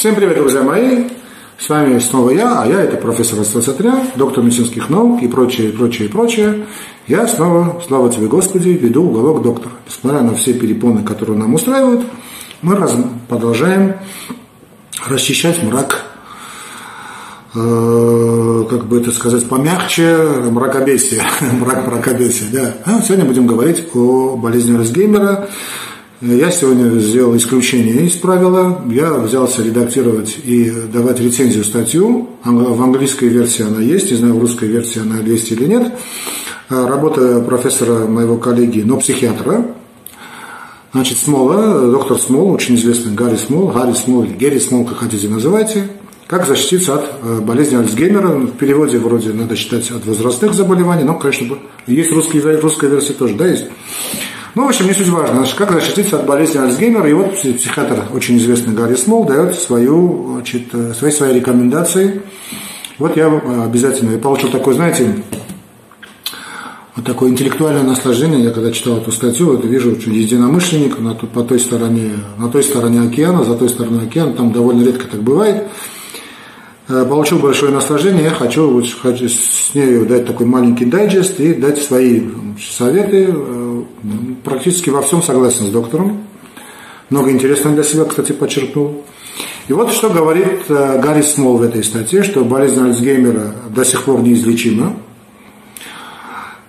Всем привет, друзья мои! С вами снова я, а я это профессор Астасатрян, доктор медицинских наук и прочее, прочее, прочее. Я снова, слава тебе Господи, веду уголок доктора. Несмотря на все перепоны, которые нам устраивают, мы раз, продолжаем расчищать мрак, э, как бы это сказать, помягче, мракобесие, мрак мракобесия, да. А сегодня будем говорить о болезни Росгеймера, я сегодня сделал исключение из правила. Я взялся редактировать и давать рецензию статью. В английской версии она есть, не знаю, в русской версии она есть или нет. А, работа профессора моего коллеги, но психиатра. Значит, Смола, доктор Смол, очень известный Гарри Смол, Гарри Смол или Герри Смол, как хотите называйте. Как защититься от э, болезни Альцгеймера. В переводе вроде надо читать от возрастных заболеваний, но, конечно, есть русский, русская версия тоже, да, есть. Ну, в общем, не суть важно. Как защититься от болезни Альцгеймера. И вот психиатр, очень известный Гарри Смол, дает свою, значит, э, свои, свои рекомендации. Вот я э, обязательно, я получил такой, знаете, вот такое интеллектуальное наслаждение. Я когда читал эту статью, это вижу очень единомышленник на, по той стороне, на той стороне океана, за той стороной океана, там довольно редко так бывает. Э, получил большое наслаждение, я хочу, вот, хочу с ней дать такой маленький дайджест и дать свои советы. Э, практически во всем согласен с доктором. Много интересного для себя, кстати, подчеркнул. И вот что говорит э, Гарри Смол в этой статье, что болезнь Альцгеймера до сих пор неизлечима.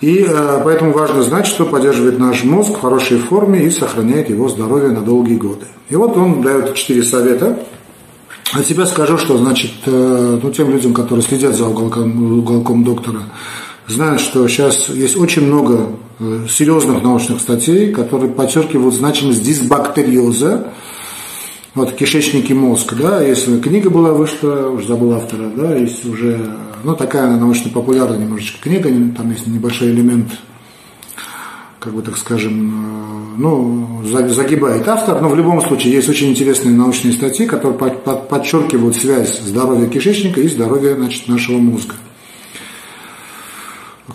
И поэтому важно знать, что поддерживает наш мозг в хорошей форме и сохраняет его здоровье на долгие годы. И вот он дает четыре совета, от себя скажу, что, значит, э, ну, тем людям, которые следят за уголком, уголком доктора, знают, что сейчас есть очень много э, серьезных научных статей, которые подчеркивают значимость дисбактериоза, вот кишечники мозг, да, если книга была вышла, уже забыл автора, да, есть уже, ну, такая научно популярная немножечко книга, там есть небольшой элемент как бы так скажем, э, ну, загибает автор, но в любом случае есть очень интересные научные статьи, которые подчеркивают связь здоровья кишечника и здоровья значит, нашего мозга.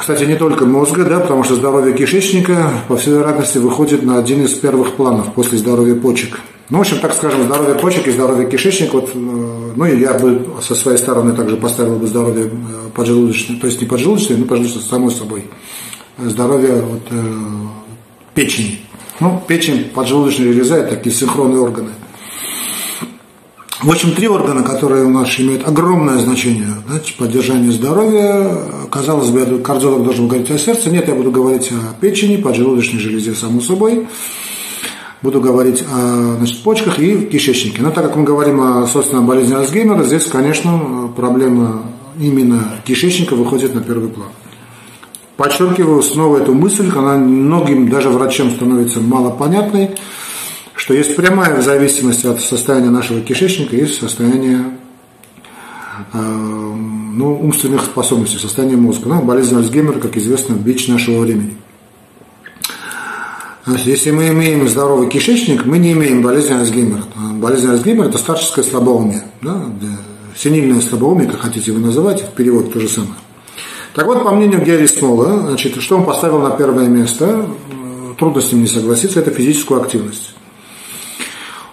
Кстати, не только мозга, да, потому что здоровье кишечника, по всей вероятности, выходит на один из первых планов после здоровья почек. Ну, в общем, так скажем, здоровье почек и здоровье кишечника, вот, э, ну, и я бы со своей стороны также поставил бы здоровье э, поджелудочное, то есть не поджелудочное, но поджелудочное, само собой здоровья вот, э, печени. Ну, печень, поджелудочная железа – это такие синхронные органы. В общем, три органа, которые у нас имеют огромное значение значит, поддержание здоровья. Казалось бы, кардиолог должен говорить о сердце. Нет, я буду говорить о печени, поджелудочной железе, само собой. Буду говорить о значит, почках и кишечнике. Но так как мы говорим о, собственно, болезни Альцгеймера, здесь, конечно, проблема именно кишечника выходит на первый план. Подчеркиваю снова эту мысль, она многим, даже врачам, становится малопонятной, что есть прямая зависимость от состояния нашего кишечника и состояния э, ну, умственных способностей, состояния мозга. Ну, болезнь Альцгеймера, как известно, бич нашего времени. Если мы имеем здоровый кишечник, мы не имеем болезни Альцгеймера. Болезнь Альцгеймера – это старческое слабоумие. Да? Синильное слабоумие, как хотите его называть, в перевод то же самое. Так вот, по мнению Герри Смола, значит, что он поставил на первое место, трудно с ним не согласиться, это физическую активность.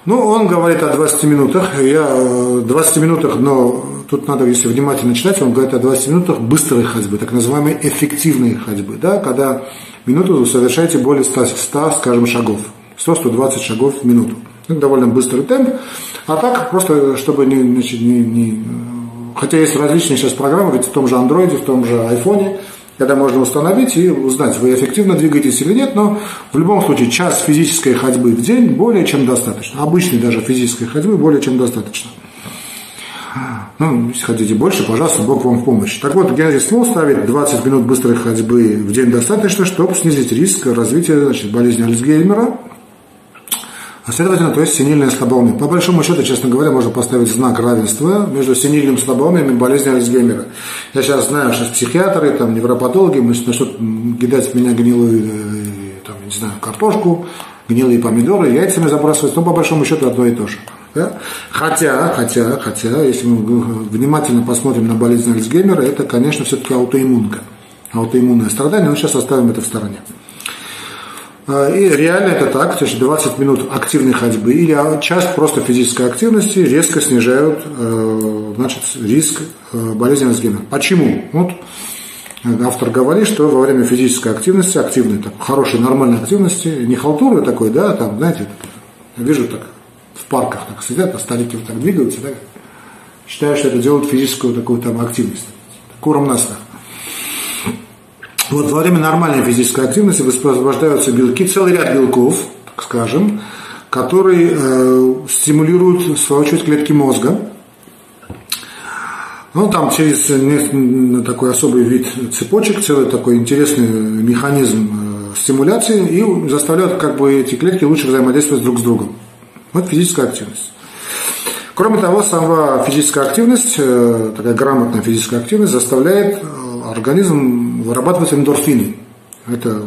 Ну, он говорит о 20 минутах, я 20 минутах, но тут надо, если внимательно читать, он говорит о 20 минутах быстрой ходьбы, так называемой эффективной ходьбы, да, когда минуту вы совершаете более 100, 100 скажем, шагов, 100-120 шагов в минуту. Это довольно быстрый темп, а так просто, чтобы не, значит, не, не Хотя есть различные сейчас программы, ведь в том же андроиде, в том же айфоне, когда можно установить и узнать, вы эффективно двигаетесь или нет, но в любом случае час физической ходьбы в день более чем достаточно. Обычной даже физической ходьбы более чем достаточно. Ну, если хотите больше, пожалуйста, Бог вам в помощь. Так вот, Генри Смол ставит 20 минут быстрой ходьбы в день достаточно, чтобы снизить риск развития значит, болезни Альцгеймера, а следовательно, то есть синильное слабоумие. По большому счету, честно говоря, можно поставить знак равенства между синильным слабоумием и болезнью Альцгеймера. Я сейчас знаю, что психиатры, там, невропатологи начнут кидать в меня гнилую, э, там, не знаю, картошку, гнилые помидоры, яйцами забрасывать, но по большому счету одно и то же. Да? Хотя, хотя, хотя, если мы внимательно посмотрим на болезнь Альцгеймера, это, конечно, все-таки аутоиммунка. Аутоиммунное страдание, но сейчас оставим это в стороне. А, и реально это так, то есть 20 минут активной ходьбы или час просто физической активности резко снижают э, значит, риск э, болезни Альцгеймера. Почему? Вот автор говорит, что во время физической активности, активной, так, хорошей, нормальной активности, не халтуры такой, да, там, знаете, вижу так, в парках так сидят, а старики вот так двигаются, да, считаю, что это делают физическую такую там активность. Куром насмех. Вот во время нормальной физической активности высвобождаются белки, целый ряд белков, так скажем, которые э, стимулируют, в свою очередь, клетки мозга. Ну, там через такой особый вид цепочек, целый такой интересный механизм э, стимуляции и заставляют как бы эти клетки лучше взаимодействовать друг с другом. Вот физическая активность. Кроме того, сама физическая активность, э, такая грамотная физическая активность заставляет э, организм вырабатывать эндорфины. Это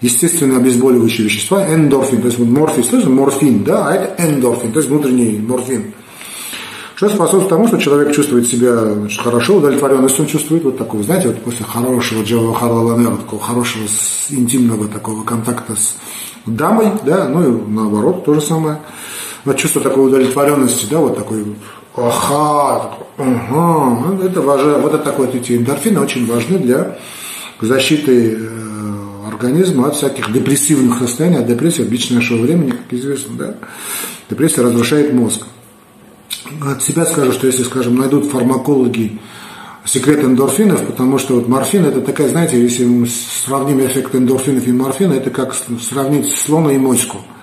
естественные обезболивающие вещества, эндорфин, то есть морфин, слышно, морфин, да, а это эндорфин, то есть внутренний морфин. Что способствует тому, что человек чувствует себя значит, хорошо, удовлетворенность он чувствует, вот такой, знаете, вот после хорошего Джава Харлаланера, такого хорошего интимного такого контакта с дамой, да, ну и наоборот, то же самое вот чувство такой удовлетворенности, да, вот такой, ага, ага, это важно, вот это такой, эти эндорфины очень важны для защиты э, организма от всяких депрессивных состояний, депрессия в бич нашего времени, как известно, да, депрессия разрушает мозг. От себя скажу, что если, скажем, найдут фармакологи секрет эндорфинов, потому что вот морфин это такая, знаете, если мы сравним эффект эндорфинов и морфина, это как сравнить слона и моську –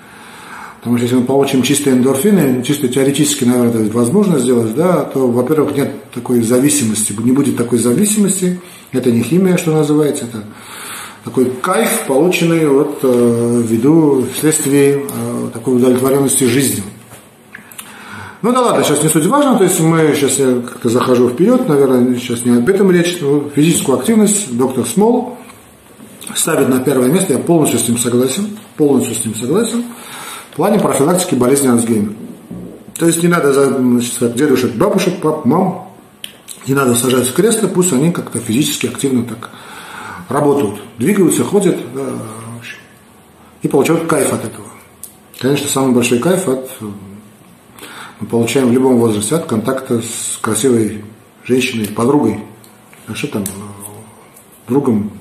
Потому что если мы получим чистые эндорфины, чисто теоретически, наверное, это возможно сделать, да, то, во-первых, нет такой зависимости, не будет такой зависимости, это не химия, что называется, это такой кайф, полученный вот, э, ввиду вследствие э, такой удовлетворенности жизнью. Ну да ладно, сейчас не суть важно, то есть мы, сейчас я как-то захожу вперед, наверное, сейчас не об этом речь, физическую активность доктор Смол ставит на первое место, я полностью с ним согласен, полностью с ним согласен в плане профилактики болезни Альцгеймера. То есть не надо значит, дедушек, бабушек, пап, мам, не надо сажать в кресло, пусть они как-то физически активно так работают, двигаются, ходят да, и получают кайф от этого. Конечно, самый большой кайф от мы получаем в любом возрасте от контакта с красивой женщиной, подругой. А что там, другом,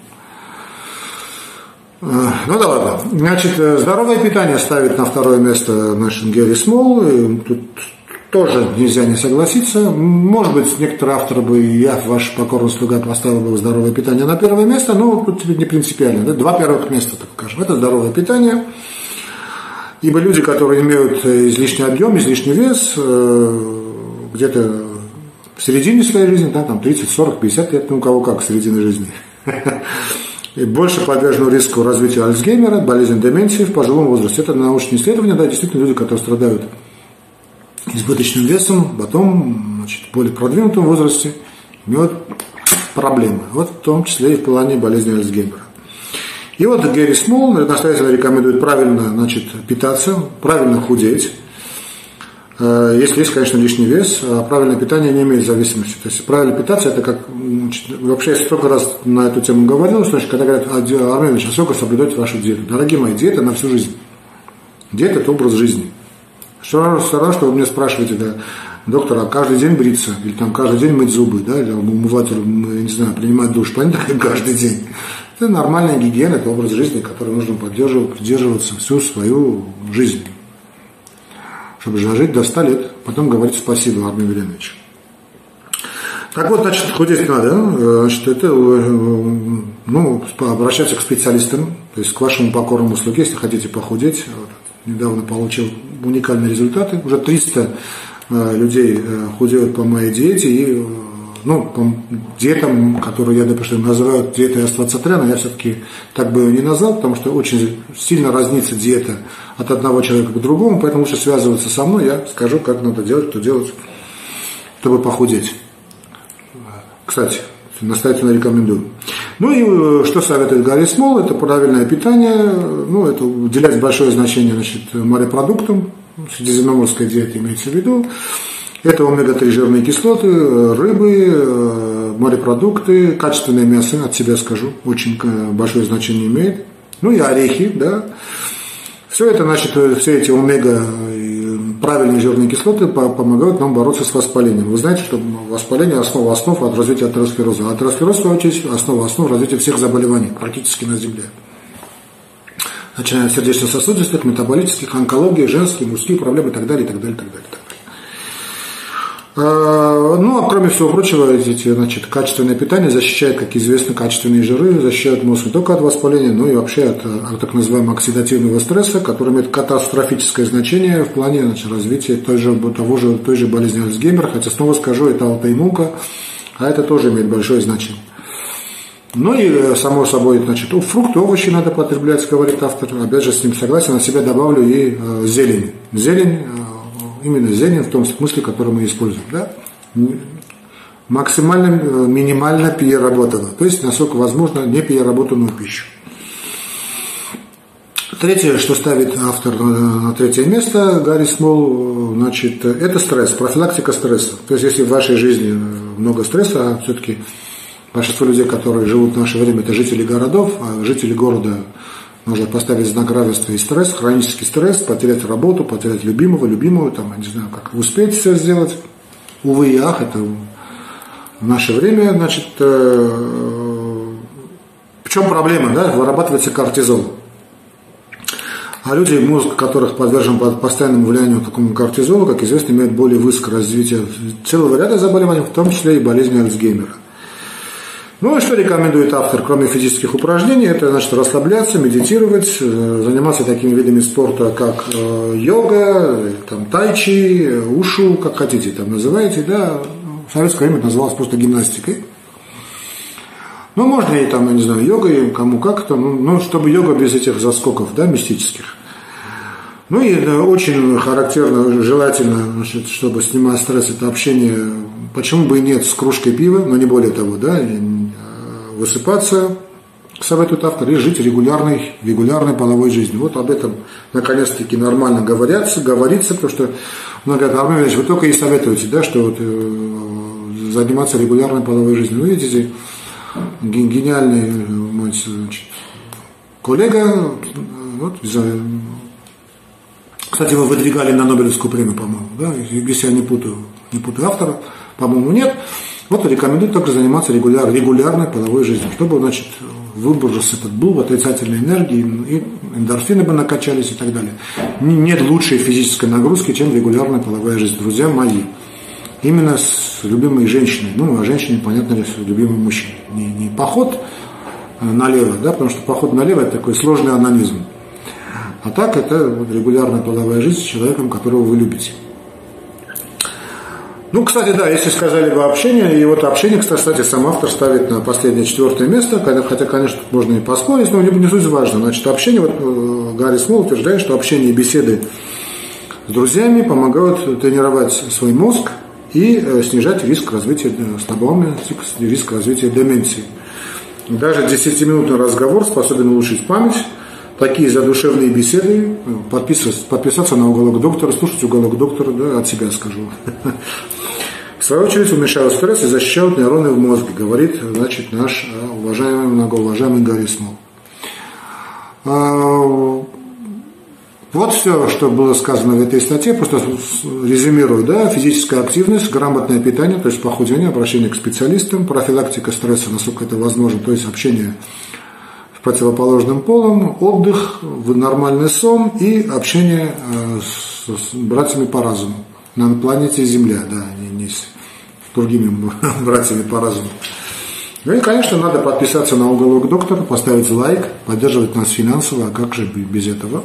ну да ладно. Значит, э, здоровое питание ставит на второе место наш Герри Смол. Тут тоже нельзя не согласиться. Может быть, некоторые авторы бы, я, ваш покорный слуга, поставил бы здоровое питание на первое место, но тут не принципиально. Да? Два первых места, так скажем. Это здоровое питание. Ибо люди, которые имеют излишний объем, излишний вес, э, где-то в середине своей жизни, да, там 30, 40, 50 лет, ну у кого как в середине жизни, и больше подвержены риску развития Альцгеймера, болезни деменции в пожилом возрасте. Это научные исследования, да, действительно люди, которые страдают избыточным весом, потом значит, в более продвинутом возрасте имеют проблемы, вот в том числе и в плане болезни Альцгеймера. И вот Гэри Смол настоятельно рекомендует правильно значит, питаться, правильно худеть, если есть, конечно, лишний вес, а правильное питание не имеет зависимости. То есть правильно питаться, это как, вообще я столько раз на эту тему говорил, что когда говорят, а, Арменович, а сколько соблюдать вашу диету? Дорогие мои, диета на всю жизнь. Диета – это образ жизни. Что равно, что вы мне спрашиваете, да, доктор, а каждый день бриться, или там каждый день мыть зубы, да, или умывать, я не знаю, принимать душ, понятно, каждый день. Это нормальная гигиена, это образ жизни, который нужно поддерживать, придерживаться всю свою жизнь чтобы жить до 100 лет, потом говорить спасибо Армен Веленовичу. Так вот, значит, худеть надо, э, значит, это, э, ну, обращаться к специалистам, то есть к вашему покорному слуге, если хотите похудеть. Вот, недавно получил уникальные результаты, уже 300 э, людей худеют по моей диете, и ну, диетам, которые я, допустим, называю диетой Аствацатряна, я все-таки так бы ее не назвал, потому что очень сильно разнится диета от одного человека к другому, поэтому лучше связываться со мной, я скажу, как надо делать, что делать, чтобы похудеть. Кстати, настоятельно рекомендую. Ну и э, что советует Гарри Смол, это правильное питание, ну, это уделять большое значение значит, морепродуктам, средиземноморская диета имеется в виду, это омега-3 жирные кислоты, рыбы, э, морепродукты, качественное мясо, от себя скажу, очень большое значение имеет. Ну и орехи, да. Все это, значит, все эти омега правильные жирные кислоты помогают нам бороться с воспалением. Вы знаете, что воспаление основа основ от развития атеросклероза. Атеросклероз, в свою очередь, основа основ развития всех заболеваний практически на Земле. Начиная от сердечно-сосудистых, метаболических, онкологии, женские, мужские проблемы и так далее, и так далее, и так далее. И так далее. А, ну, а кроме всего прочего, эти, значит, качественное питание защищает, как известно, качественные жиры, защищает мозг не только от воспаления, но и вообще от, от так называемого оксидативного стресса, который имеет катастрофическое значение в плане значит, развития той же, того же, той же болезни Альцгеймера, хотя снова скажу, это аутоиммунка, а это тоже имеет большое значение. Ну и, э, само собой, значит, фрукты, овощи надо потреблять, говорит автор. Опять же, с ним согласен, на себя добавлю и э, зелень. Зелень э, именно зелень в том смысле, который мы используем. Да? Максимально, э, минимально переработано, то есть, насколько возможно, не переработанную пищу. Третье, что ставит автор на третье место, Гарри Смол, значит, это стресс, профилактика стресса. То есть, если в вашей жизни много стресса, а все-таки большинство людей, которые живут в наше время, это жители городов, а жители города можно поставить знак равенства и стресс, хронический стресс, потерять работу, потерять любимого, любимую, там, я не знаю, как успеть все сделать. Увы и ах, это в наше время, значит, э, в чем проблема, да, вырабатывается кортизол. А люди, мозг которых подвержен постоянному влиянию такому кортизолу, как известно, имеют более высокое развитие целого ряда заболеваний, в том числе и болезни Альцгеймера. Ну и что рекомендует автор, кроме физических упражнений, это значит расслабляться, медитировать, э, заниматься такими видами спорта, как э, йога, там, тайчи, ушу, как хотите там называете, да, в советское время это называлось просто гимнастикой. Ну, можно и там, я не знаю, йогой, кому как-то, ну, ну, чтобы йога без этих заскоков, да, мистических. Ну и очень характерно, желательно, значит, чтобы снимать стресс, это общение, почему бы и нет, с кружкой пива, но не более того, да, высыпаться, советует автор, и жить регулярной, регулярной половой жизнью. Вот об этом наконец-таки нормально говорятся, говорится, потому что много говорят, вы только и советуете, да, что вот, э, заниматься регулярной половой жизнью. Вы видите, гениальный мой значит, коллега, вот, кстати, его выдвигали на Нобелевскую премию, по-моему, да, если я не путаю, не путаю автора, по-моему, нет. Вот рекомендуют также заниматься регуляр, регулярной половой жизнью, чтобы, значит, выброс этот был в отрицательной энергии, и эндорфины бы накачались и так далее. Нет лучшей физической нагрузки, чем регулярная половая жизнь. Друзья мои, именно с любимой женщиной, ну, а женщине, понятно ли, с любимым мужчиной. Не, не поход э, налево, да, потому что поход налево это такой сложный анонизм. А так это регулярная половая жизнь с человеком, которого вы любите. Ну, кстати, да, если сказали бы общение, и вот общение, кстати, сам автор ставит на последнее четвертое место, хотя, конечно, тут можно и поспорить, но не, не суть важно. Значит, общение, вот э, Гарри Смол утверждает, что общение и беседы с друзьями помогают тренировать свой мозг и э, снижать риск развития э, слабоумия, риск развития деменции. Даже 10-минутный разговор способен улучшить память, такие задушевные беседы, подписываться, подписаться на уголок доктора, слушать уголок доктора, да, от себя скажу. Свою очередь уменьшают стресс и защищают нейроны в мозге, говорит значит, наш э, уважаемый, многоуважаемый Гарри Смол. А, вот все, что было сказано в этой статье, просто резюмирую, да, физическая активность, грамотное питание, то есть похудение, обращение к специалистам, профилактика стресса, насколько это возможно, то есть общение с противоположным полом, отдых, нормальный сон и общение э, с братьями по разуму на планете Земля, да, не, не другими братьями по разуму. Ну и, конечно, надо подписаться на уголок доктора, поставить лайк, поддерживать нас финансово, а как же без этого?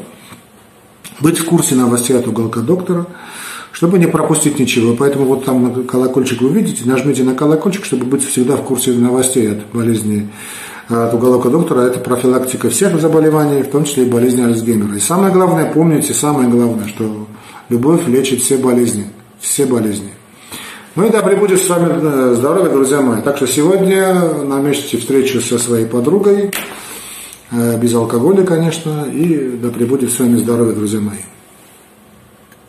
Быть в курсе новостей от уголка доктора, чтобы не пропустить ничего. Поэтому вот там колокольчик вы видите, нажмите на колокольчик, чтобы быть всегда в курсе новостей от болезни от уголка доктора. Это профилактика всех заболеваний, в том числе и болезни Альцгеймера. И самое главное, помните, самое главное, что Любовь лечит все болезни. Все болезни. Ну и да пребудет с вами э, здоровье, друзья мои. Так что сегодня намечите встречу со своей подругой, э, без алкоголя, конечно, и да пребудет с вами здоровье, друзья мои.